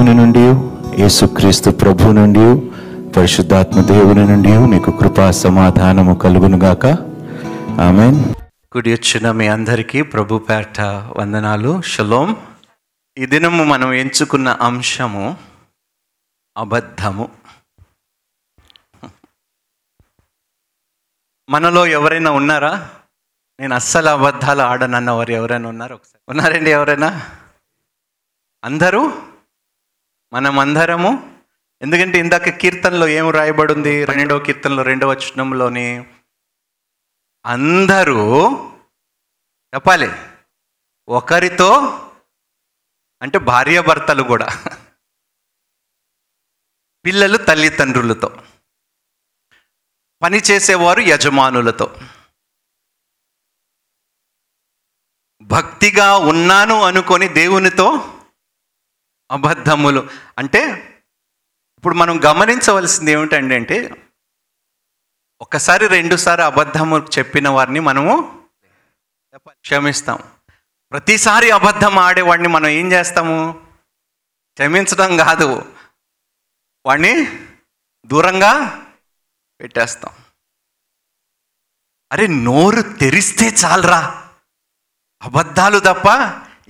దేవుని నుండి యేసుక్రీస్తు ప్రభు నుండి పరిశుద్ధాత్మ దేవుని నుండి మీకు కృపా సమాధానము కలుగునుగాక ఆమె గుడి వచ్చిన మీ అందరికీ ప్రభు పేట వందనాలు. షలోం. ఈ దినము మనం ఎంచుకున్న అంశము అబద్ధము. మనలో ఎవరైనా ఉన్నారా? నేను అస్సలు అబద్ధాలు ఆడనన్న వారు ఎవరైనా ఉన్నారు? ఒకసారి ఉన్నారండి ఎవరైనా? అందరూ? మనం అందరము ఎందుకంటే ఇందాక కీర్తనలో ఏం రాయబడింది? రెండవ కీర్తనలో రెండవ వచనంలోని అందరూ చెప్పాలి ఒకరితో అంటే భార్యాభర్తలు కూడా పిల్లలు తల్లిదండ్రులతో పని చేసేవారు యజమానులతో. భక్తిగా ఉన్నాను అనుకొని దేవునితో అబద్ధములు. అంటే ఇప్పుడు మనం గమనించవలసింది ఏమిటండి అంటే ఒకసారి రెండుసారి అబద్ధము చెప్పిన వారిని మనము క్షమిస్తాం. ప్రతిసారి అబద్ధం ఆడేవాడిని మనం ఏం చేస్తాము? క్షమించడం కాదు. వాడిని దూరంగా పెట్టేస్తాం. అరే నోరు తెరిస్తే చాలరా. అబద్ధాలు తప్ప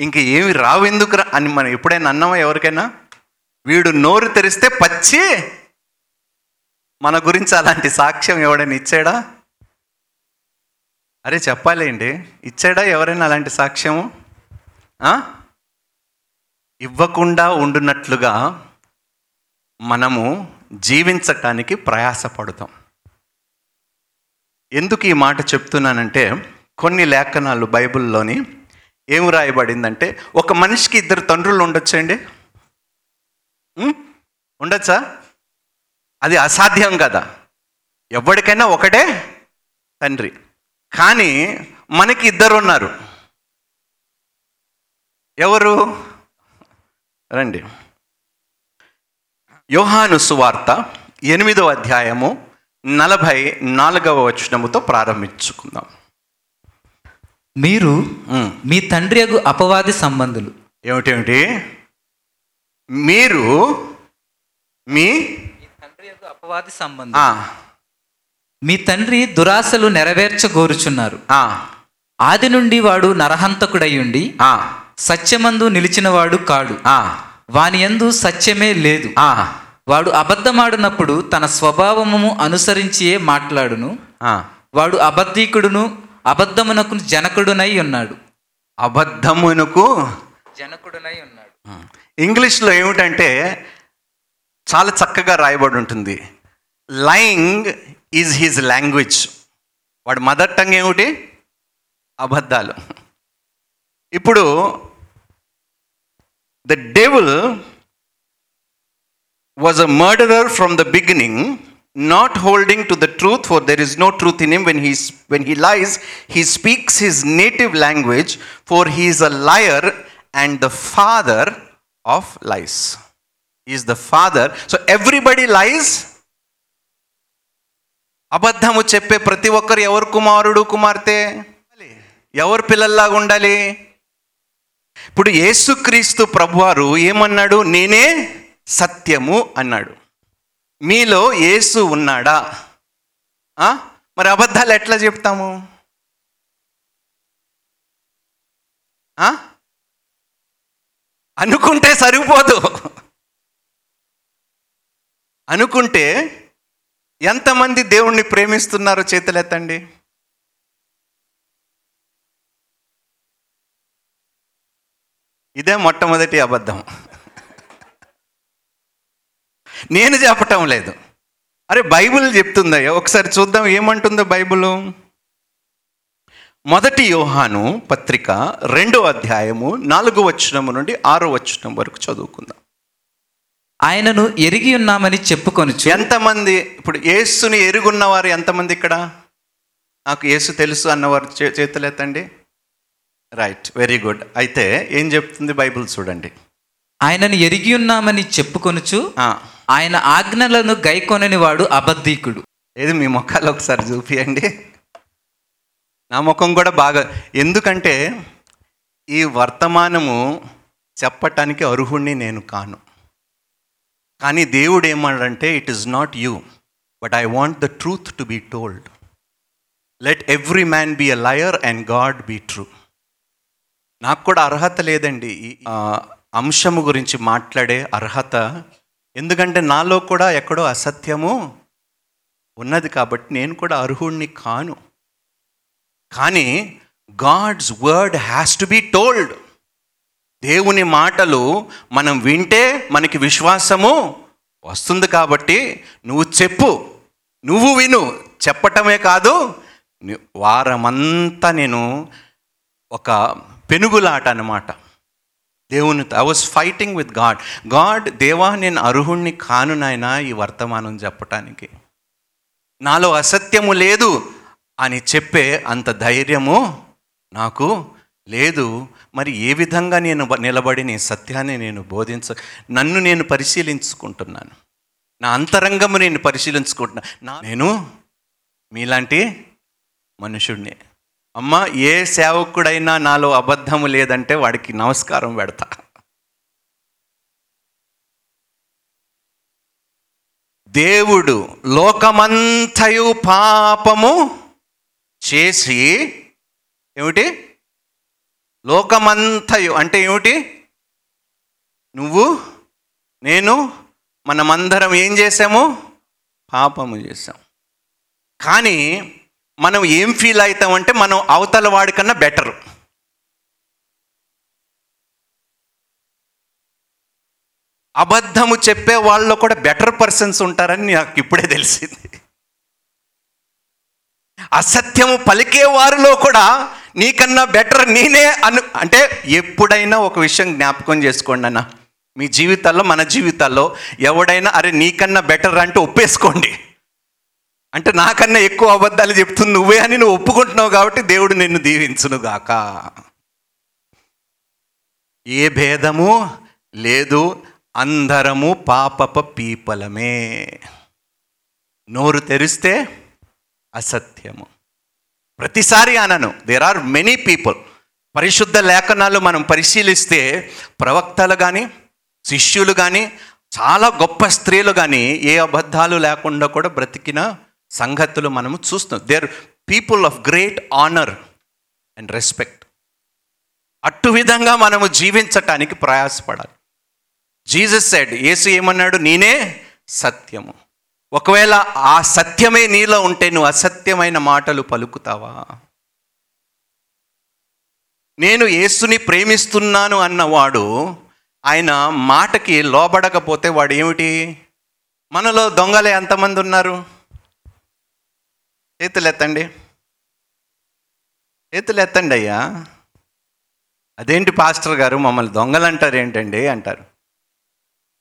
ఇంక ఏమి రావు ఎందుకురా అని మనం ఎప్పుడైనా అన్నామా ఎవరికైనా? వీడు నోరు తెరిస్తే పచ్చి మన గురించి అలాంటి సాక్ష్యం ఎవడైనా ఇచ్చాడా? అరే చెప్పాలేండి ఇచ్చాడా ఎవరైనా అలాంటి సాక్ష్యము? ఇవ్వకుండా ఉండునట్లుగా మనము జీవించటానికి ప్రయాసపడతాం. ఎందుకు ఈ మాట చెప్తున్నానంటే కొన్ని లేఖనాలు బైబిల్లోని ఏం రాయబడిందంటే ఒక మనిషికి ఇద్దరు తండ్రులు ఉండొచ్చండి? ఉండొచ్చా? అది అసాధ్యం కదా. ఎవరికైనా ఒకటే తండ్రి. కానీ మనకి ఇద్దరు ఉన్నారు. ఎవరు? రండి. యోహాను సువార్త ఎనిమిదవ అధ్యాయము నలభై నాలుగవ వచనముతో ప్రారంభించుకుందాం. మీరు. మీ తండ్రి అపవాది సంబంధులు. ఏమిటేమిటి మీరు మీ తండ్రి అపవాది సంబంధం మీ తండ్రి దురాశలు నెరవేర్చగోరుచున్నారు. ఆది నుండి వాడు నరహంతకుడై ఉండి ఆ, సత్యమందు నిలిచినవాడు కాడు. ఆ, వాని యందు సత్యమే లేదు. ఆ, వాడు అబద్ధమాడినప్పుడు తన స్వభావము అనుసరించియే మాట్లాడును. వాడు అబద్ధీకుడును అబద్ధమునకు జనకుడునై ఉన్నాడు. అబద్ధమునకు జనకుడునై ఉన్నాడు. ఇంగ్లీష్లో ఏమిటంటే చాలా చక్కగా రాయబడి ఉంటుంది. లయింగ్ ఈజ్ హిజ్ లాంగ్వేజ్ వాడి మదర్ టంగ్ ఏమిటి? అబద్ధాలు. ఇప్పుడు the devil was a murderer from the beginning not holding to the truth for there is no truth in him when he when he lies he speaks his native language for he is a liar and the father of lies is the father so everybody lies అబద్ధము చెప్పే ప్రతి ఒక్కరు ఎవరు కుమారుడు కుమార్తె? ఎవరు పిల్లల్లాగా ఉండాలి? ఇప్పుడు యేసుక్రీస్తు ప్రభువారు ఏమన్నాడు? నేనే సత్యము అన్నాడు. మీలో యేసు ఉన్నాడా? మరి అబద్ధాలు ఎట్లా చెప్తాము? అనుకుంటే సరిపోదు. అనుకుంటే ఎంతమంది దేవుణ్ణి ప్రేమిస్తున్నారో చేతులెత్తండి. ఇదే మొట్టమొదటి అబద్ధం. నేను చెప్పటం లేదు. అరే బైబిల్ చెప్తుందయ్యా. ఒకసారి చూద్దాం ఏమంటుందో బైబిల్. మొదటి యోహాను పత్రిక రెండో అధ్యాయము నాలుగో వచనము నుండి ఆరో వచనం వరకు చదువుకుందాం. ఆయనను ఎరిగి ఉన్నామని చెప్పుకొనుచు. ఎంతమంది ఇప్పుడు యేసుని ఎరుగున్నవారు ఎంతమంది ఇక్కడ? నాకు యేసు తెలుసు అన్నవారు చే- చేతులు ఎత్తండి. రైట్ వెరీ గుడ్ అయితే ఏం చెప్తుంది బైబిల్ చూడండి. ఆయనను ఎరిగి ఉన్నామని చెప్పుకొనుచు. ఆయన ఆజ్ఞలను గైకొనని వాడు అబద్ధీకుడు. ఏది మీ ముఖాలు ఒకసారి చూపియండి. నా ముఖం కూడా బాగా ఎందుకంటే ఈ వర్తమానము చెప్పటానికి అర్హుణ్ణి నేను కాను. కానీ దేవుడు ఏమన్నాడంటే it is not you but I want the truth to be told let every man be a liar and God be true నాకు కూడా అర్హత లేదండి. ఈ అంశము గురించి మాట్లాడే అర్హత ఎందుకంటే నాలో కూడా ఎక్కడో అసత్యము ఉన్నది కాబట్టి నేను కూడా అర్హుణ్ణి కాను. కానీ God's word has to be told దేవుని మాటలు మనం వింటే మనకి విశ్వాసము వస్తుంది కాబట్టి నువ్వు చెప్పు. నువ్వు విను. చెప్పటమే కాదు వారమంతా నేను ఒక పెనుగులాట అన్నమాట. దేవుని I was fighting with God God దేవా నేను అర్హుణ్ణి కాను నాయనా ఈ వర్తమానం చెప్పటానికి. నాలో అసత్యము లేదు అని చెప్పే అంత ధైర్యము నాకు లేదు. మరి ఏ విధంగా నేను నిలబడి నీ సత్యాన్ని నేను బోధించ నన్ను నేను పరిశీలించుకుంటున్నాను. నా అంతరంగము నేను పరిశీలించుకుంటున్నాను నా నేను మీలాంటి మనుషుడిని అమ్మ ఏ సేవకుడైనా నాలో అబద్ధము లేదంటే వాడికి నమస్కారం పెడతా. దేవుడు లోకమంతయు పాపము చేసి ఏమిటి? లోకమంతయు అంటే ఏమిటి? నువ్వు నేను మనమందరం ఏం చేసాము పాపము చేసాం కానీ మనం ఏం ఫీల్ అవుతామంటే మనం అవతల వాడికన్నా బెటర్ అబద్ధము చెప్పే వాళ్ళలో కూడా బెటర్ పర్సన్స్ ఉంటారని నాకు ఇప్పుడే తెలిసింది. అసత్యము పలికే వారిలో కూడా నీకన్నా బెటర్ నేనే అను అంటే ఎప్పుడైనా ఒక విషయం జ్ఞాపకం చేసుకోండి అన్న. మీ జీవితాల్లో మన జీవితాల్లో ఎవడైనా అరే నీకన్నా బెటర్ అంటే ఒప్పేసుకోండి. అంటే నాకన్నా ఎక్కువ అబద్ధాలు చెప్తుంది నువ్వే అని నువ్వు ఒప్పుకుంటున్నావు కాబట్టి దేవుడు నిన్ను దీవించును గాక. ఏ భేదము లేదు అందరము పాపప పీపలమే. నోరు తెరిస్తే అసత్యము. ప్రతిసారి అనను దేర్ ఆర్ మెనీ పీపుల్ పరిశుద్ధ లేఖనాలు మనం పరిశీలిస్తే ప్రవక్తలు కానీ శిష్యులు కానీ చాలా గొప్ప స్త్రీలు కానీ ఏ అబద్ధాలు లేకుండా కూడా బ్రతికిన సంగతులు మనము చూస్తున్నాం. There people of great honour and respect అట్టు విధంగా మనము జీవించటానికి ప్రయాసపడాలి. జీసస్ సెడ్ యేసు ఏమన్నాడు? నేనే సత్యము. ఒకవేళ ఆ సత్యమే నీలో ఉంటే నువ్వు అసత్యమైన మాటలు పలుకుతావా? నేను యేసుని ప్రేమిస్తున్నాను అన్నవాడు ఆయన మాటకి లోబడకపోతే వాడు ఏమిటి మనలో దొంగలే ఎంతమంది ఉన్నారు? చేతులు ఎత్తండి చేతులు ఎత్తండి అయ్యా. అదేంటి పాస్టర్ గారు మమ్మల్ని దొంగలు అంటారు. ఏంటండి అంటారు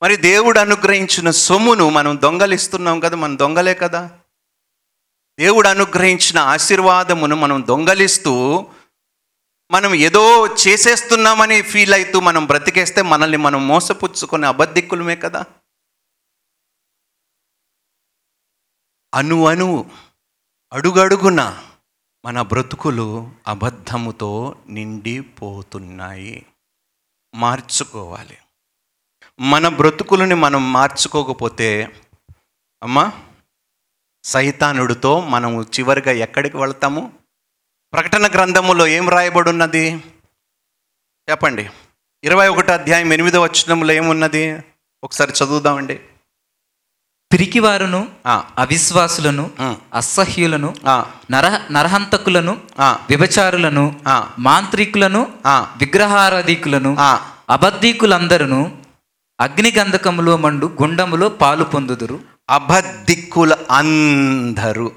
మరి దేవుడు అనుగ్రహించిన సొమ్మును మనం దొంగలిస్తున్నాం కదా మనం దొంగలే కదా. దేవుడు అనుగ్రహించిన ఆశీర్వాదమును మనం దొంగలిస్తూ మనం ఏదో చేసేస్తున్నామని ఫీల్ అవుతూ మనం బ్రతికేస్తే మనల్ని మనం మోసపుచ్చుకునే అబద్ధిక్కులమే కదా. అను అను అడుగడుగున మన బ్రతుకులు అబద్ధముతో నిండిపోతున్నాయి. మార్చుకోవాలి. మన బ్రతుకులని మనం మార్చుకోకపోతే అమ్మా సైతానుడితో మనం చివరిగా ఎక్కడికి వెళ్తాము? ప్రకటన గ్రంథములో ఏం రాయబడి ఉన్నది చెప్పండి. ఇరవై ఒకటో అధ్యాయం ఎనిమిదో వచ్చినంలో ఏమున్నది? ఒకసారి చదువుదామండి. పిరికివారును అవిశ్వాసులను అసహ్యులను నర నరహంతకులను ఆ, మాంత్రికులను ఆ, విగ్రహారాధికులను ఆ. అబద్ధీకులందరూ అగ్నిగంధకములో మండు గుండములో పాలు పొందుదురు. అబద్ధిక్కుల అందరూ.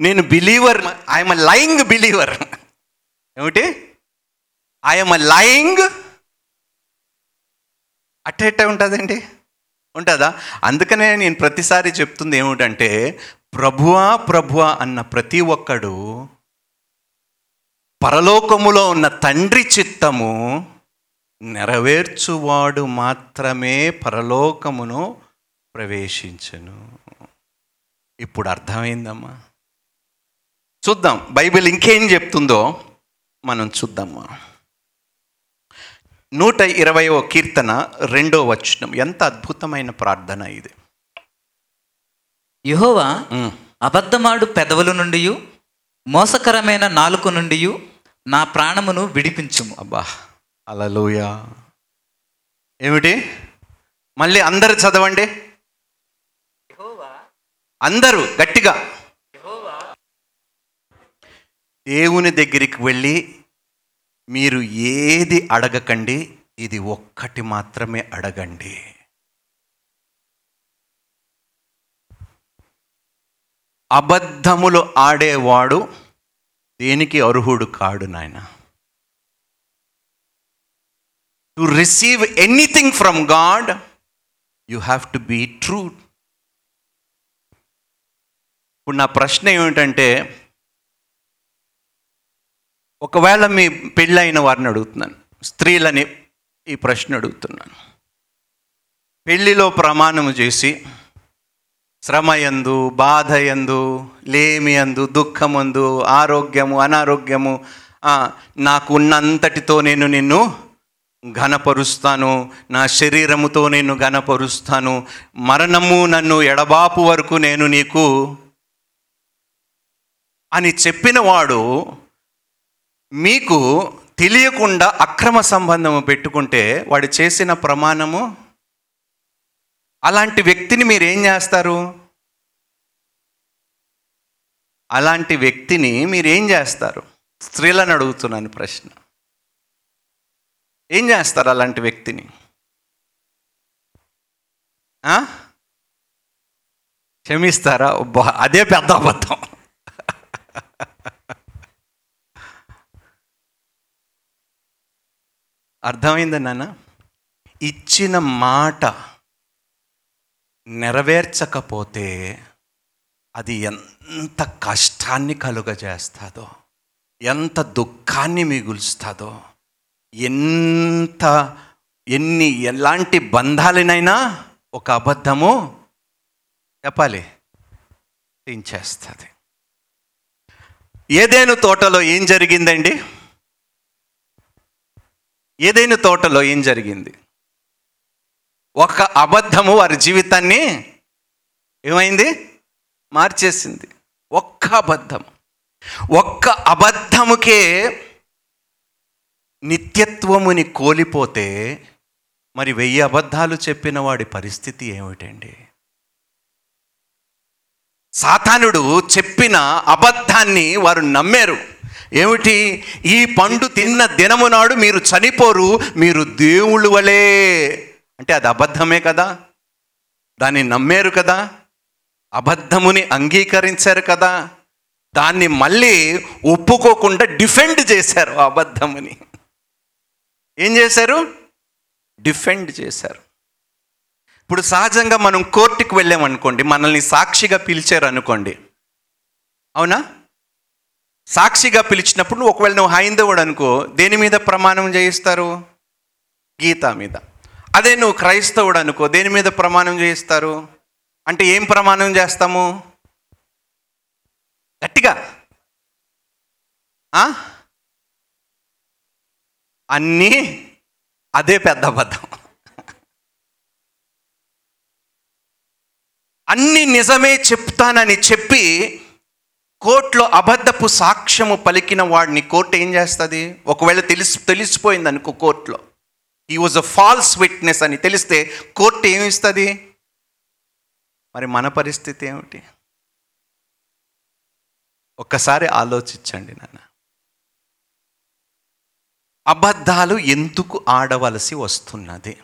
నేను బిలీవర్ ఐఎమ్ లయింగ్ బిలీవర్ ఏమిటి? ఐఎమ్ లయింగ్ అట్ట ఉంటుందండి? ఉంటుందా? అందుకనే నేను ప్రతిసారి చెప్తుంది ఏమిటంటే ప్రభువా ప్రభువా అన్న ప్రతి ఒక్కడు పరలోకములో ఉన్న తండ్రి చిత్తము నెరవేర్చువాడు మాత్రమే పరలోకమును ప్రవేశించను. ఇప్పుడు అర్థమైందమ్మా? చూద్దాం. బైబిల్ ఇంకేం చెప్తుందో మనం చూద్దామా? నూట ఇరవయో కీర్తన రెండో వచనం. ఎంత అద్భుతమైన ప్రార్థన ఇది. యెహోవా. అబద్ధమాడు పెదవుల నుండి మోసకరమైన నాలుక నుండి నా ప్రాణమును విడిపించుము. అబ్బా అలలోయ ఏమిటి? మళ్ళీ అందరు చదవండి. అందరూ గట్టిగా. దేవుని దగ్గరికి వెళ్ళి మీరు ఏది అడగకండి ఇది ఒక్కటి మాత్రమే అడగండి. అబద్ధములు ఆడేవాడు దేనికి అర్హుడు కాడు నాయన? To receive anything from God you have to be true ఇప్పుడు నా ప్రశ్న ఏమిటంటే ఒకవేళ మీ పెళ్ళైన వారిని అడుగుతున్నాను స్త్రీలని ఈ ప్రశ్న అడుగుతున్నాను. పెళ్ళిలో ప్రమాణము చేసి శ్రమయందు బాధయందు లేమియందు దుఃఖమందు ఆరోగ్యము అనారోగ్యము నాకు ఉన్నంతటితో నేను నిన్ను ఘనపరుస్తాను నా శరీరముతో నేను ఘనపరుస్తాను మరణము నన్ను ఎడబాపు వరకు నేను నీకు అని చెప్పినవాడు మీకు తెలియకుండా అక్రమ సంబంధము పెట్టుకుంటే వాడు చేసిన ప్రమాణము అలాంటి వ్యక్తిని మీరు ఏం చేస్తారు? అలాంటి వ్యక్తిని మీరు ఏం చేస్తారు? స్త్రీలను అడుగుతున్నాను ప్రశ్న. ఏం చేస్తారు అలాంటి వ్యక్తిని? క్షమిస్తారా? అబ్బా, అదే పెద్ద అబద్ధం. అర్థమైందా నాన్న? ఇచ్చిన మాట నెరవేర్చకపోతే అది ఎంత కష్టాన్ని కలుగజేస్తుందో ఎంత దుఃఖాన్ని మిగులుస్తుందో ఎంత ఎన్ని ఎలాంటి బంధాలనైనా ఒక అబద్ధము చెప్పాలి. తెంచేస్తుంది ఏదేను తోటలో ఏం జరిగిందండి? ఏదైనా తోటలో ఏం జరిగింది? ఒక అబద్ధము వారి జీవితాన్ని ఏమైంది? మార్చేసింది. ఒక్క అబద్ధం ఒక్క అబద్ధముకే నిత్యత్వముని కోల్పోతే మరి వెయ్యి అబద్ధాలు చెప్పిన వాడి పరిస్థితి ఏమిటండి? సాతానుడు చెప్పిన అబద్ధాన్ని వారు నమ్మారు. ఏమిటి? ఈ పండు తిన్న దినము నాడు మీరు చనిపోరు మీరు దేవుళ్ళు వలే. అంటే అది అబద్ధమే కదా? దాన్ని నమ్మారు కదా? అబద్ధముని అంగీకరించారు కదా? దాన్ని మళ్ళీ ఒప్పుకోకుండా డిఫెండ్ చేశారు అబద్ధముని. ఏం చేశారు? డిఫెండ్ చేశారు. ఇప్పుడు సహజంగా మనం కోర్టుకు వెళ్ళామనుకోండి మనల్ని సాక్షిగా పిలిచారు అనుకోండి అవునా? సాక్షిగా పిలిచినప్పుడు నువ్వు ఒకవేళ నువ్వు హైందవుడు అనుకో దేని మీద ప్రమాణం చేయిస్తారు? గీత మీద. అదే నువ్వు క్రైస్తవుడు అనుకో దేని మీద ప్రమాణం చేయిస్తారు? అంటే ఏం ప్రమాణం చేస్తాము? గట్టిగా. అన్నీ అదే పెద్ద అబద్ధం. అన్నీ నిజమే చెప్తానని చెప్పి కోర్టులో అబద్ధపు సాక్ష్యము పలికిన వాడిని కోర్టు ఏం చేస్తుంది? ఒకవేళ తెలిసి తెలిసిపోయింది అనుకో కోర్టులో. ఈ వాజ్ అ ఫాల్స్ విట్నెస్ అని తెలిస్తే కోర్టు ఏమిస్తుంది మరి మన పరిస్థితి ఏమిటి? ఒక్కసారి ఆలోచించండి నాన్న. అబద్ధాలు ఎందుకు ఆడవలసి వస్తున్నది?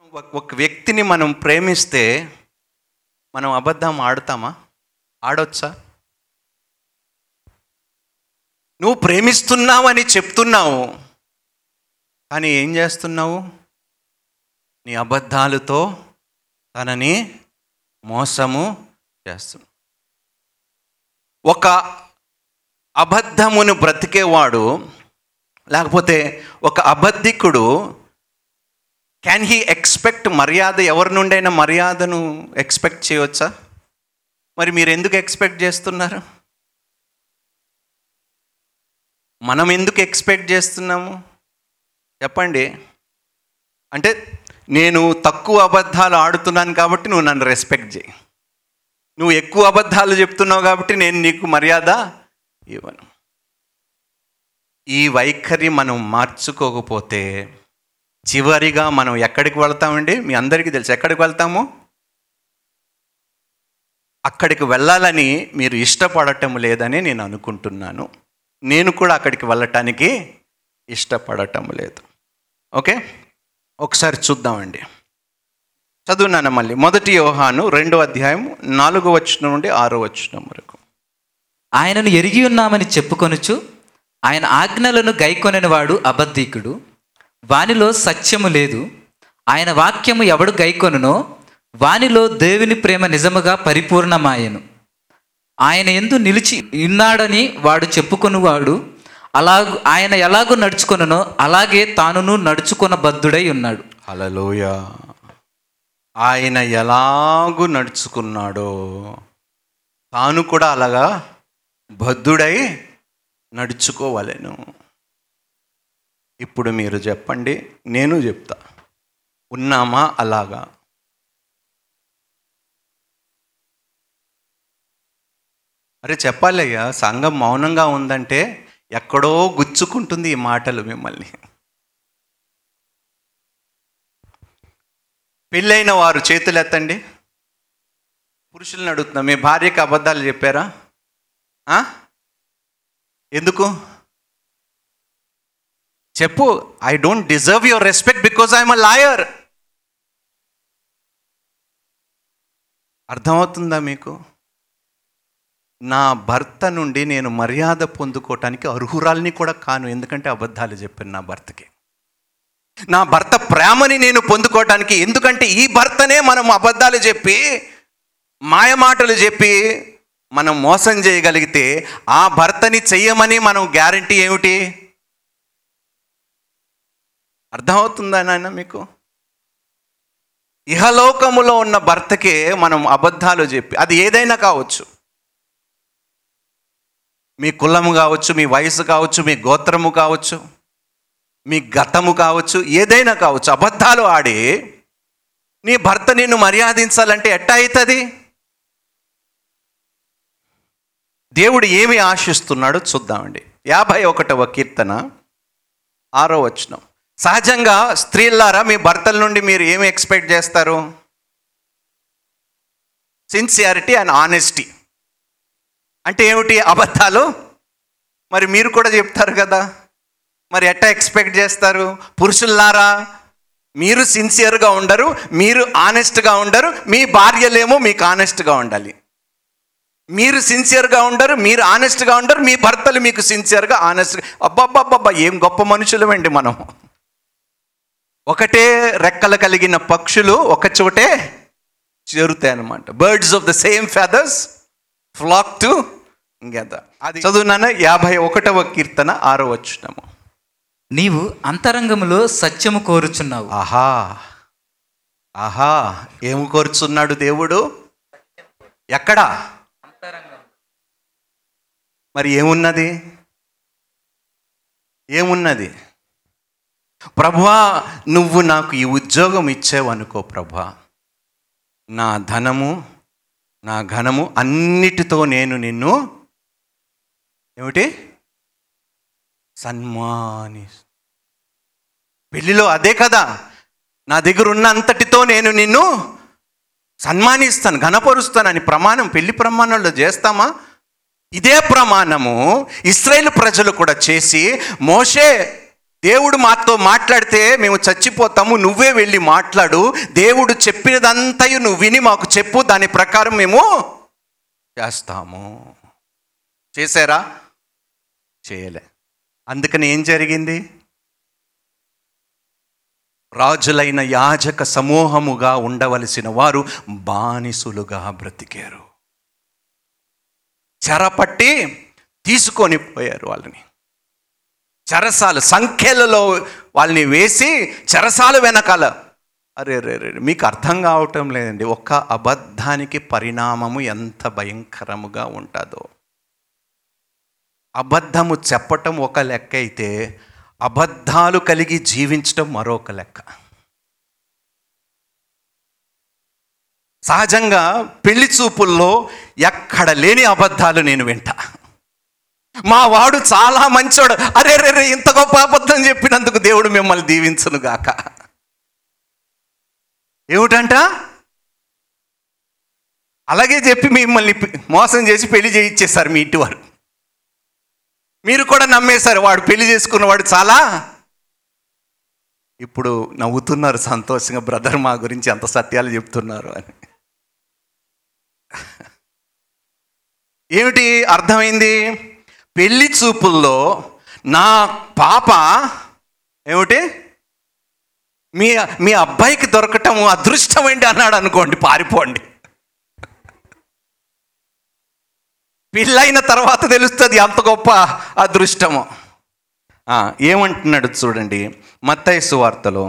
ఒక- ఒక వ్యక్తిని మనం ప్రేమిస్తే మనం అబద్ధం ఆడతామా? ఆడొచ్చా? నువ్వు ప్రేమిస్తున్నావని చెప్తున్నావు కానీ ఏం చేస్తున్నావు? నీ అబద్ధాలతో తనని మోసము చేస్తున్నావు. ఒక అబద్ధమును బ్రతికేవాడు లేకపోతే ఒక అబద్ధికుడు క్యాన్ హీ ఎక్స్పెక్ట్ మర్యాద? ఎవరి నుండైనా మర్యాదను ఎక్స్పెక్ట్ చేయవచ్చా? మరి మీరు ఎందుకు ఎక్స్పెక్ట్ చేస్తున్నారు? మనం ఎందుకు ఎక్స్పెక్ట్ చేస్తున్నాము? చెప్పండి. అంటే నేను తక్కువ అబద్ధాలు ఆడుతున్నాను కాబట్టి నువ్వు నన్ను రెస్పెక్ట్ చేయి. నువ్వు ఎక్కువ అబద్ధాలు చెప్తున్నావు కాబట్టి నేను నీకు మర్యాద ఇవ్వను. ఈ వైఖరి మనం మార్చుకోకపోతే చివరిగా మనం ఎక్కడికి వెళ్తామండి? మీ అందరికీ తెలుసు. ఎక్కడికి వెళ్తాము? అక్కడికి వెళ్ళాలని మీరు ఇష్టపడటం లేదని నేను అనుకుంటున్నాను. నేను కూడా అక్కడికి వెళ్ళటానికి ఇష్టపడటం లేదు. ఓకే? ఒకసారి చూద్దామండి. చదువున్నాను మళ్ళీ? మొదటి యోహాను రెండో అధ్యాయం నాలుగో వచనం నుండి ఆరో వచనం వరకు. ఆయనను ఎరిగి ఉన్నామని చెప్పుకొనుచు ఆయన ఆజ్ఞలను గైకొనని వాడు అబద్ధీకుడు. వానిలో సత్యము లేదు. ఆయన వాక్యము ఎవడు గైకొనునో వానిలో దేవుని ప్రేమ నిజముగా పరిపూర్ణమాయను. ఆయన ఎందు నిలిచి ఉన్నాడని వాడు చెప్పుకొనివాడు అలా ఆయన ఎలాగో నడుచుకొనునో అలాగే తానును నడుచుకొన బద్ధుడై ఉన్నాడు. అలలోయ ఆయన ఎలాగూ నడుచుకున్నాడో తాను కూడా అలాగా బద్ధుడై నడుచుకోవలెను. ఇప్పుడు మీరు చెప్పండి నేను చెప్తా. ఉన్నామా అలాగా? అరే చెప్పాలయ్యా సంఘం మౌనంగా ఉందంటే ఎక్కడో గుచ్చుకుంటుంది ఈ మాటలు మిమ్మల్ని. పెళ్ళైన వారు చేతులు ఎత్తండి. పురుషులను అడుగుతున్నా మీ భార్యకి అబద్ధాలు చెప్పారా? ఎందుకు? చెప్పు I don't deserve your respect because I'm a liar అర్థమవుతుందా మీకు? నా భర్త నుండి నేను మర్యాద పొందుకోవటానికి అర్హురాల్ని కూడా కాను ఎందుకంటే అబద్ధాలు చెప్పాను నా భర్తకి. నా భర్త ప్రేమని నేను పొందుకోవటానికి ఎందుకంటే ఈ భర్తనే మనం అబద్ధాలు చెప్పి మాయమాటలు చెప్పి మనం మోసం చేయగలిగితే ఆ భర్తని చెయ్యమని మనం గ్యారంటీ ఏమిటి? అర్థమవుతుందా నాయన మీకు? ఇహలోకములో ఉన్న భర్తకే మనం అబద్ధాలు చెప్పి అది ఏదైనా కావచ్చు. మీ కులము కావచ్చు మీ వయసు కావచ్చు మీ గోత్రము కావచ్చు మీ గతము కావచ్చు ఏదైనా కావచ్చు అబద్ధాలు ఆడి నీ భర్త నిన్ను మర్యాదించాలంటే ఎట్టా అవుతుంది దేవుడు ఏమి ఆశిస్తున్నాడో చూద్దామండి. యాభై ఒకటవ కీర్తన ఆరో వచనం. సహజంగా స్త్రీలారా మీ భర్తల నుండి మీరు ఏమి ఎక్స్పెక్ట్ చేస్తారు? Sincerity and honesty. అంటే ఏమిటి అబద్ధాలు? మరి మీరు కూడా చెప్తారు కదా. మరి ఎట్టా ఎక్స్పెక్ట్ చేస్తారు? పురుషుల్లారా? మీరు సిన్సియర్గా ఉండరు మీరు ఆనెస్ట్గా ఉండరు మీ భార్యలేమో మీకు ఆనెస్ట్గా ఉండాలి. మీరు సిన్సియర్గా ఉండరు మీరు ఆనెస్ట్గా ఉండరు మీ భర్తలు మీకు సిన్సియర్గా ఆనెస్ట్గా. అబ్బాబ్బాబ్బా ఏం గొప్ప మనుషులమండి మనం ఒకటే రెక్కలు కలిగిన పక్షులు ఒక చోటే చేరుతాయి అనమాట birds of the same feathers flock together అది చదువునాన యాభై ఒకటవ కీర్తన ఆరో వచ్చినము నీవు అంతరంగములో సత్యము కోరుచున్నావు. ఆహా. ఆహా. ఏం కోరుచున్నాడు దేవుడు? ఎక్కడా? మరి ఏమున్నది? ఏమున్నది? ప్రభా నువ్వు నాకు ఈ ఉద్యోగం ఇచ్చావు అనుకో ప్రభా నా ధనము నా ఘనము అన్నిటితో నేను నిన్ను ఏమిటి? సన్మాని పెళ్ళిలో అదే కదా. నా దగ్గర ఉన్న అంతటితో నేను నిన్ను సన్మానిస్తాను ఘనపరుస్తాను అని ప్రమాణం పెళ్ళి ప్రమాణంలో చేస్తామా? ఇదే ప్రమాణము ఇస్రాయేల్ ప్రజలు కూడా చేసి మోషే దేవుడు మాతో మాట్లాడితే మేము చచ్చిపోతాము నువ్వే వెళ్ళి మాట్లాడు. దేవుడు చెప్పినదంతయు నువ్వు విని మాకు చెప్పు దాని ప్రకారం మేము చేస్తాము. చేశారా? చేయలే. అందుకని ఏం జరిగింది? రాజులైన యాజక సమూహముగా ఉండవలసిన వారు బానిసులుగా బ్రతికారు. చెరపట్టి తీసుకొని పోయారు వాళ్ళని. చెరసాలు సంఖ్యలలో వాళ్ళని వేసి చెరసాలు వెనకాల. అరే రే రే మీకు అర్థం కావటం లేదండి. ఒక్క అబద్ధానికి పరిణామము ఎంత భయంకరముగా ఉంటుందో. అబద్ధము చెప్పటం ఒక లెక్క అయితే అబద్ధాలు కలిగి జీవించటం మరొక లెక్క. సహజంగా పెళ్ళి చూపుల్లో ఎక్కడ లేని అబద్ధాలు నేను వింటా. మా వాడు చాలా మంచోడు. అరే రే రే ఇంత గొప్ప అబద్ధం చెప్పినందుకు దేవుడు మిమ్మల్ని దీవించను గాక. ఏమిటంట? అలాగే చెప్పి మిమ్మల్ని మోసం చేసి పెళ్ళి చేయించేశారు మీ ఇంటి వారు. మీరు కూడా నమ్మేశారు వాడు పెళ్ళి చేసుకున్నవాడు చాలా. ఇప్పుడు నవ్వుతున్నారు సంతోషంగా బ్రదర్ మా గురించి అంత సత్యాలు చెప్తున్నారు అని. ఏమిటి? అర్థమైంది? పెళ్ళి చూపుల్లో నా పాప ఏమిటి? మీ మీ అబ్బాయికి దొరకటం అదృష్టమైంది అన్నాడు అనుకోండి పారిపోండి. పెళ్ళైన తర్వాత తెలుస్తుంది అంత గొప్ప అదృష్టము. ఏమంటున్నాడు చూడండి మత్తయి సువార్తలో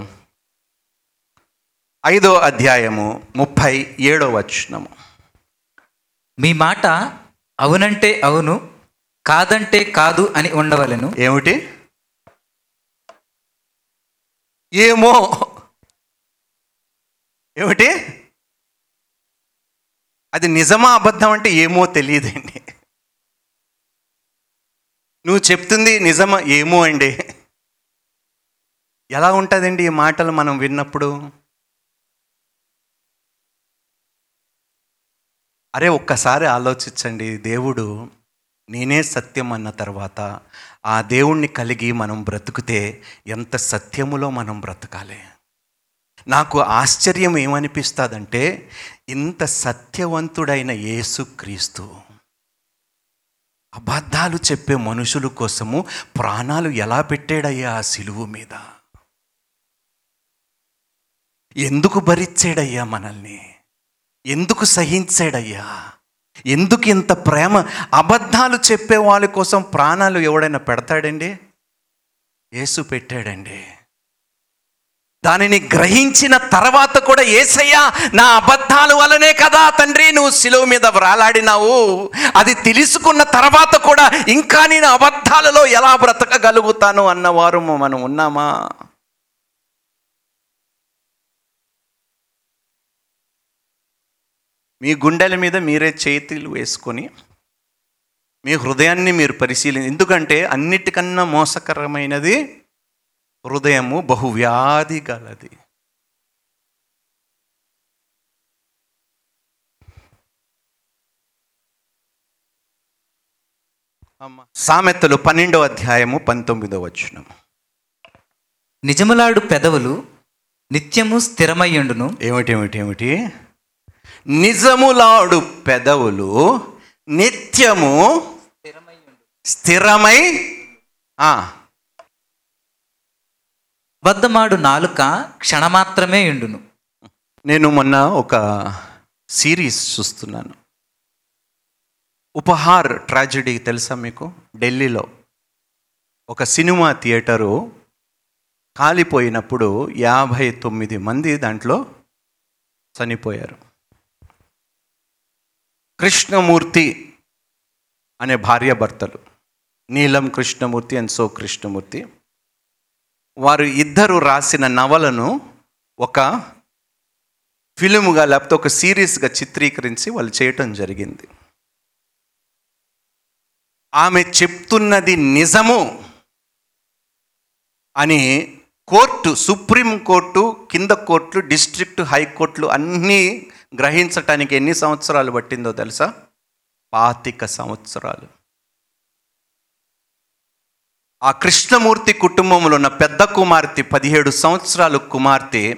ఐదో అధ్యాయము ముప్పై ఏడో వచనము. మీ మాట అవునంటే అవును కాదంటే కాదు అని ఉండవలెను. ఏమిటి? ఏమో. ఏమిటి? అది నిజమా అబద్ధం అంటే ఏమో తెలియదండి. నువ్వు చెప్తుంది నిజమా ఏమో అండి. ఎలా ఉంటుందండి ఈ మాటలు మనం విన్నప్పుడు? అరే ఒక్కసారి ఆలోచించండి దేవుడు. నేనే సత్యం అన్న తర్వాత ఆ దేవుణ్ణి కలిగి మనం బ్రతుకుతే ఎంత సత్యములో మనం బ్రతకాలి? నాకు ఆశ్చర్యం ఏమనిపిస్తుందంటే ఇంత సత్యవంతుడైన యేసుక్రీస్తు అబద్ధాలు చెప్పే మనుషుల కోసము ప్రాణాలు ఎలా పెట్టాడయ్యా ఆ సిలువు మీద? ఎందుకు భరించాడయ్యా మనల్ని? ఎందుకు సహించాడయ్యా? ఎందుకు ఇంత ప్రేమ? అబద్ధాలు చెప్పే వాళ్ళ కోసం ప్రాణాలు ఎవడైనా పెడతాడండి? యేసు పెట్టాడండి. దానిని గ్రహించిన తర్వాత కూడా ఏసయ్యా నా అబద్ధాల వల్లనే కదా తండ్రి నువ్వు శిలువ మీద వ్రాలాడినావు. అది తెలుసుకున్న తర్వాత కూడా ఇంకా నేను అబద్ధాలలో ఎలా బ్రతకగలుగుతాను అన్నవారు మనం ఉన్నామా? మీ గుండెల మీద మీరే చేతులు వేసుకొని మీ హృదయాన్ని మీరు పరిశీలి ఎందుకంటే అన్నిటికన్నా మోసకరమైనది హృదయము బహువ్యాధి గలది. సామెతలు పన్నెండవ అధ్యాయము పంతొమ్మిదవ వచనం. నిజములాడు పెదవులు నిత్యము స్థిరమయ్యుండును ఏమిటి ఏమిటి ఏమిటి? నిజములాడు పెదవులు నిత్యము స్థిరమై ఆ, అబద్ధమాడు నాలుక క్షణమాత్రమే ఉండును. నేను మొన్న ఒక సిరీస్ చూస్తున్నాను. ఉపహార్ ట్రాజడీ తెలుసా మీకు? ఢిల్లీలో ఒక సినిమా థియేటరు కాలిపోయినప్పుడు యాభై తొమ్మిది మంది దాంట్లో చనిపోయారు. కృష్ణమూర్తి అనే భార్యాభర్తలు నీలం కృష్ణమూర్తి అండ్ సో కృష్ణమూర్తి. వారు ఇద్దరు రాసిన నవలను ఒక ఫిలిముగా లేకపోతే ఒక సిరీస్గా చిత్రీకరించి వాళ్ళు చేయటం జరిగింది. ఆమె చెప్తున్నది నిజము అని కోర్టు సుప్రీం కోర్టు కింద కోర్టులు డిస్ట్రిక్ట్ హైకోర్టులు అన్నీ గ్రహించటానికి ఎన్ని సంవత్సరాలు పట్టిందో తెలుసా? పాతిక సంవత్సరాలు. ఆ కృష్ణమూర్తి కుటుంబంలో ఉన్న పెద్ద కుమార్తె పదిహేడు సంవత్సరాలు కుమార్తె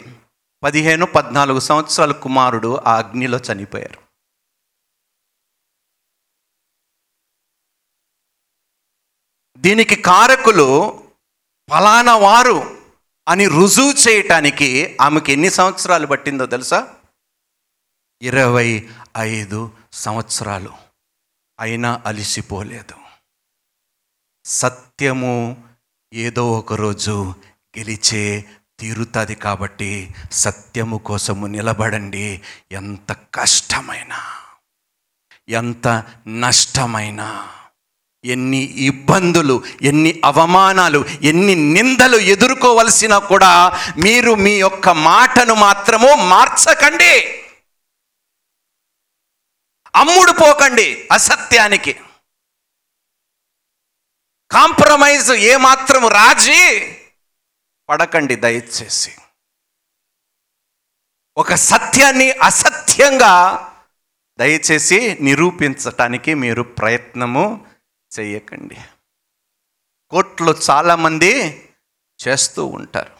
పదిహేను పద్నాలుగు సంవత్సరాల కుమారుడు ఆ అగ్నిలో చనిపోయారు. దీనికి కారకులు ఫలానా వారు అని రుజువు చేయటానికి ఆమెకి ఎన్ని సంవత్సరాలు పట్టిందో తెలుసా? ఇరవై ఐదు సంవత్సరాలు అయినా అలిసిపోలేదు. సత్యము ఏదో ఒకరోజు గెలిచే తీరుతుంది కాబట్టి సత్యము కోసము నిలబడండి. ఎంత కష్టమైనా ఎంత నష్టమైనా ఎన్ని ఇబ్బందులు ఎన్ని అవమానాలు ఎన్ని నిందలు ఎదుర్కోవలసినా కూడా మీరు మీ యొక్క మాటను మాత్రము మార్చకండి. అమ్ముడు పోకండి అసత్యానికి. కాంప్రమైజ్ ఏమాత్రం రాజీ పడకండి దయచేసి. ఒక సత్యాన్ని అసత్యంగా దయచేసి నిరూపించటానికి మీరు ప్రయత్నము చేయకండి. కోర్టులో చాలామంది చేస్తూ ఉంటారు.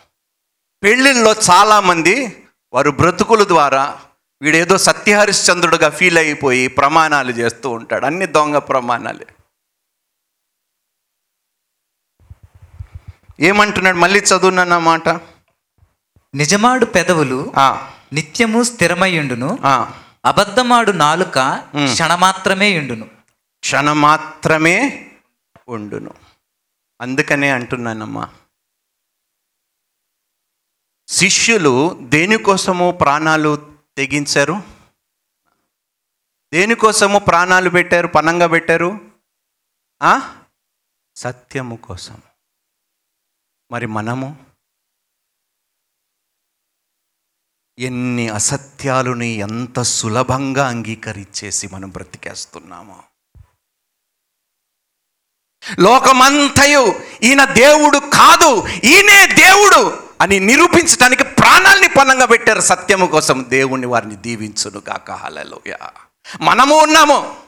పెళ్ళిళ్ళలో చాలామంది వారు బ్రతుకుల ద్వారా వీడేదో సత్యహరిశ్చంద్రుడుగా ఫీల్ అయిపోయి ప్రమాణాలు చేస్తూ ఉంటాడు. అన్ని దొంగ ప్రమాణాలే. ఏమంటున్నాడు? మళ్ళీ చదువునన్న మాట? నిజమాడు పెదవులు ఆ, నిత్యము స్థిరమయ్యుండును. ఆ, అబద్ధమాడు నాలుక క్షణమాత్రమే ఉండును. క్షణమాత్రమే ఉండును. అందుకనే అంటున్నానమ్మా. శిష్యులు దేనికోసము ప్రాణాలు తెగించారు. దేనికోసము ప్రాణాలు పెట్టారు పనంగా పెట్టారు? ఆ? సత్యము కోసం మరి మనము ఎన్ని అసత్యాలని ఎంత సులభంగా అంగీకరించేసి మనం బ్రతికేస్తున్నామో. లోకమంతయు ఈయన దేవుడు కాదు ఈయనే దేవుడు అని నిరూపించడానికి ప్రాణాల్ని పనంగా పెట్టారు సత్యము కోసం దేవుణ్ణి వారిని దీవించును కాక హలలోయ మనము ఉన్నాము.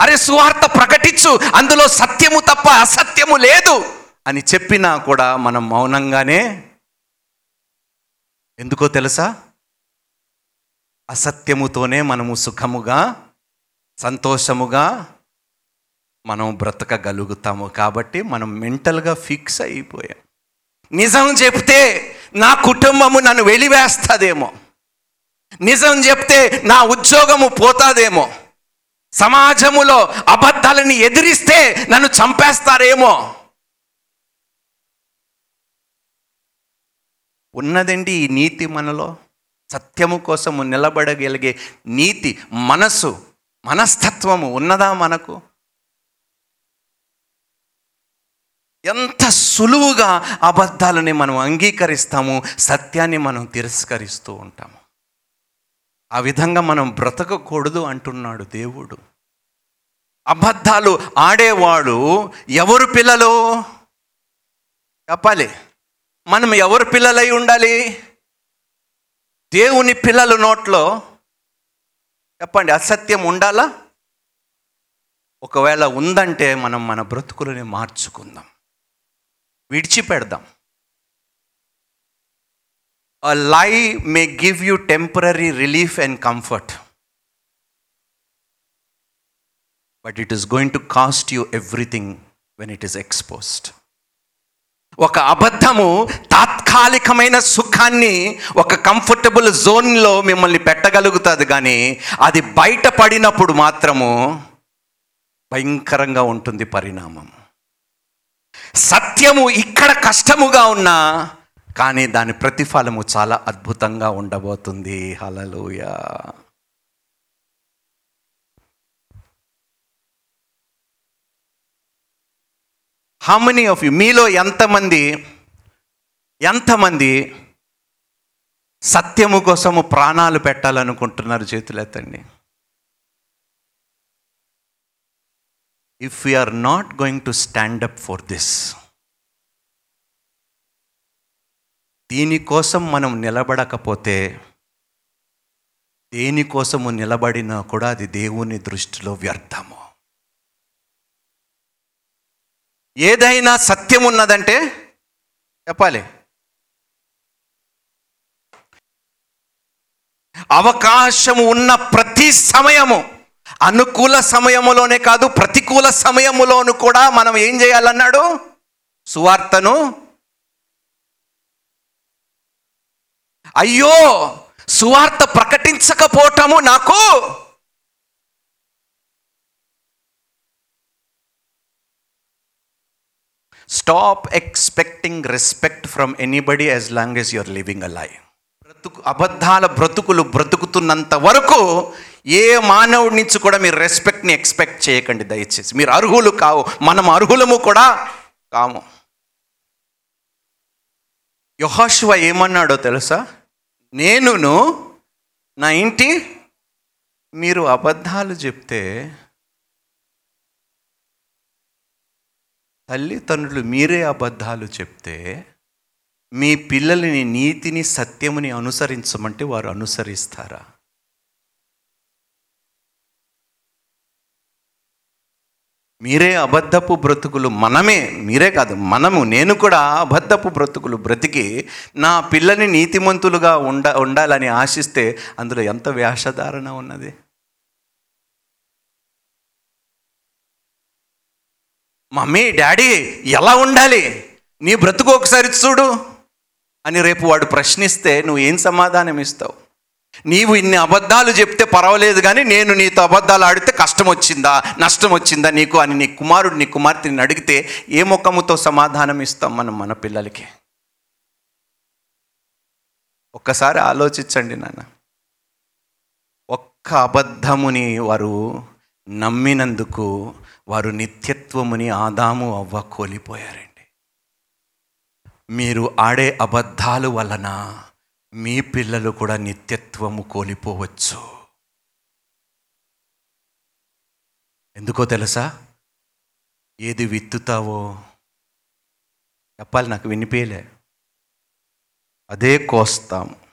అరే సువార్త ప్రకటించు. అందులో సత్యము తప్ప అసత్యము లేదు అని చెప్పినా కూడా మనం మౌనంగానే ఎందుకో తెలుసా? అసత్యముతోనే మనము సుఖముగా సంతోషముగా మనం బ్రతకగలుగుతాము. కాబట్టి మనం మెంటల్గా ఫిక్స్ అయిపోయాం. నిజం చెప్తే నా కుటుంబము నన్ను వెలివేస్తుందేమో. నిజం చెప్తే నా ఉద్యోగము పోతాదేమో. సమాజములో అబద్ధాలని ఎదిరిస్తే నన్ను చంపేస్తారేమో. ఉన్నదండి ఈ నీతి మనలో. సత్యము కోసము నిలబడగలిగే నీతి మనసు మనస్తత్వము ఉన్నదా మనకు? ఎంత సులువుగా అబద్ధాలని మనం అంగీకరిస్తాము సత్యాన్ని మనం తిరస్కరిస్తూ ఉంటాము. ఆ విధంగా మనం బ్రతకకూడదు అంటున్నాడు దేవుడు. అబద్ధాలు ఆడేవాడు ఎవరు పిల్లలు? చెప్పాలి. మనం ఎవరు పిల్లలై ఉండాలి? దేవుని పిల్లలు నోట్లో చెప్పండి అసత్యం ఉండాలా? ఒకవేళ ఉందంటే మనం మన బ్రతుకులని మార్చుకుందాం. విడిచిపెడదాం. A lie may give you temporary relief and comfort but it is going to cost you everything when it is exposed ఒక అబద్ధము తాత్కాలికమైన సుఖాన్ని ఒక కంఫర్టబుల్ జోన్లో మిమ్మల్ని పెట్టగలుగుతుంది కానీ అది బయటపడినప్పుడు మాత్రము భయంకరంగా ఉంటుంది పరిణామం. సత్యము ఇక్కడ కష్టముగా ఉన్నా కానీ దాని ప్రతిఫలము చాలా అద్భుతంగా ఉండబోతుంది. హలలోయ హౌ మెనీ ఆఫ్ యూ మీలో ఎంతమంది ఎంతమంది సత్యము కోసము ప్రాణాలు పెట్టాలనుకుంటున్నారు? చేతులెత్తండి. If we are not going to stand up for this దీనికోసం మనం నిలబడకపోతే దేనికోసము నిలబడినా కూడా అది దేవుని దృష్టిలో వ్యర్థము. ఏదైనా సత్యం ఉన్నదంటే చెప్పాలి. అవకాశము ఉన్న ప్రతి సమయము అనుకూల సమయములోనే కాదు ప్రతికూల సమయములోను కూడా మనం ఏం చేయాలన్నాడు? సువార్తను అయ్యో సువార్త ప్రకటించకపోవటము నాకు stop expecting respect from anybody as long as your living a life బ్రతుకు అబద్ధాల బ్రతుకులు బ్రతుకుతున్నంత వరకు ఏ మానవుడి నుంచి కూడా మీరు రెస్పెక్ట్ని ఎక్స్పెక్ట్ చేయకండి దయచేసి. మీరు అర్హులు కావు. మనం అర్హులము కూడా కాము. యహోశివ ఏమన్నాడో తెలుసా? నేనును నా ఇంటి మీరు అబద్ధాలు చెప్తే తల్లిదండ్రులు మీరే అబద్ధాలు చెప్తే మీ పిల్లల్ని నీతిని సత్యముని అనుసరించమంటే వారు అనుసరిస్తారా? మీరే అబద్ధపు బ్రతుకులు మనమే మీరే కాదు మనము నేను కూడా అబద్ధపు బ్రతుకులు బ్రతికి నా పిల్లని నీతిమంతులుగా ఉండ ఉండాలని ఆశిస్తే అందులో ఎంత వేషధారణ ఉన్నది? మమ్మీ డాడీ ఎలా ఉండాలి? నీ బ్రతుకు ఒకసారి చూడు. అని రేపు వాడు ప్రశ్నిస్తే నువ్వు ఏం సమాధానం ఇస్తావు? నీవు ఇన్ని అబద్ధాలు చెప్తే పర్వాలేదు కానీ నేను నీతో అబద్ధాలు ఆడితే కష్టం వచ్చిందా నష్టం వచ్చిందా నీకు? అని నీ కుమారుడు నీ కుమార్తెని అడిగితే ఏ ముఖముతో సమాధానం ఇస్తాం మనం మన పిల్లలకి? ఒక్కసారి ఆలోచించండి నాన్న. ఒక్క అబద్ధముని వారు నమ్మినందుకు వారు నిత్యత్వముని ఆదాము అవ్వ కోలిపోయారు. మీరు ఆడే అబద్ధాలు వలన మీ పిల్లలు కూడా నిత్యత్వము కోల్పోవచ్చు. ఎందుకో తెలుసా? ఏది విత్తుతావో? చెప్పాలి నాకు వినిపించలే అదే కోస్తాము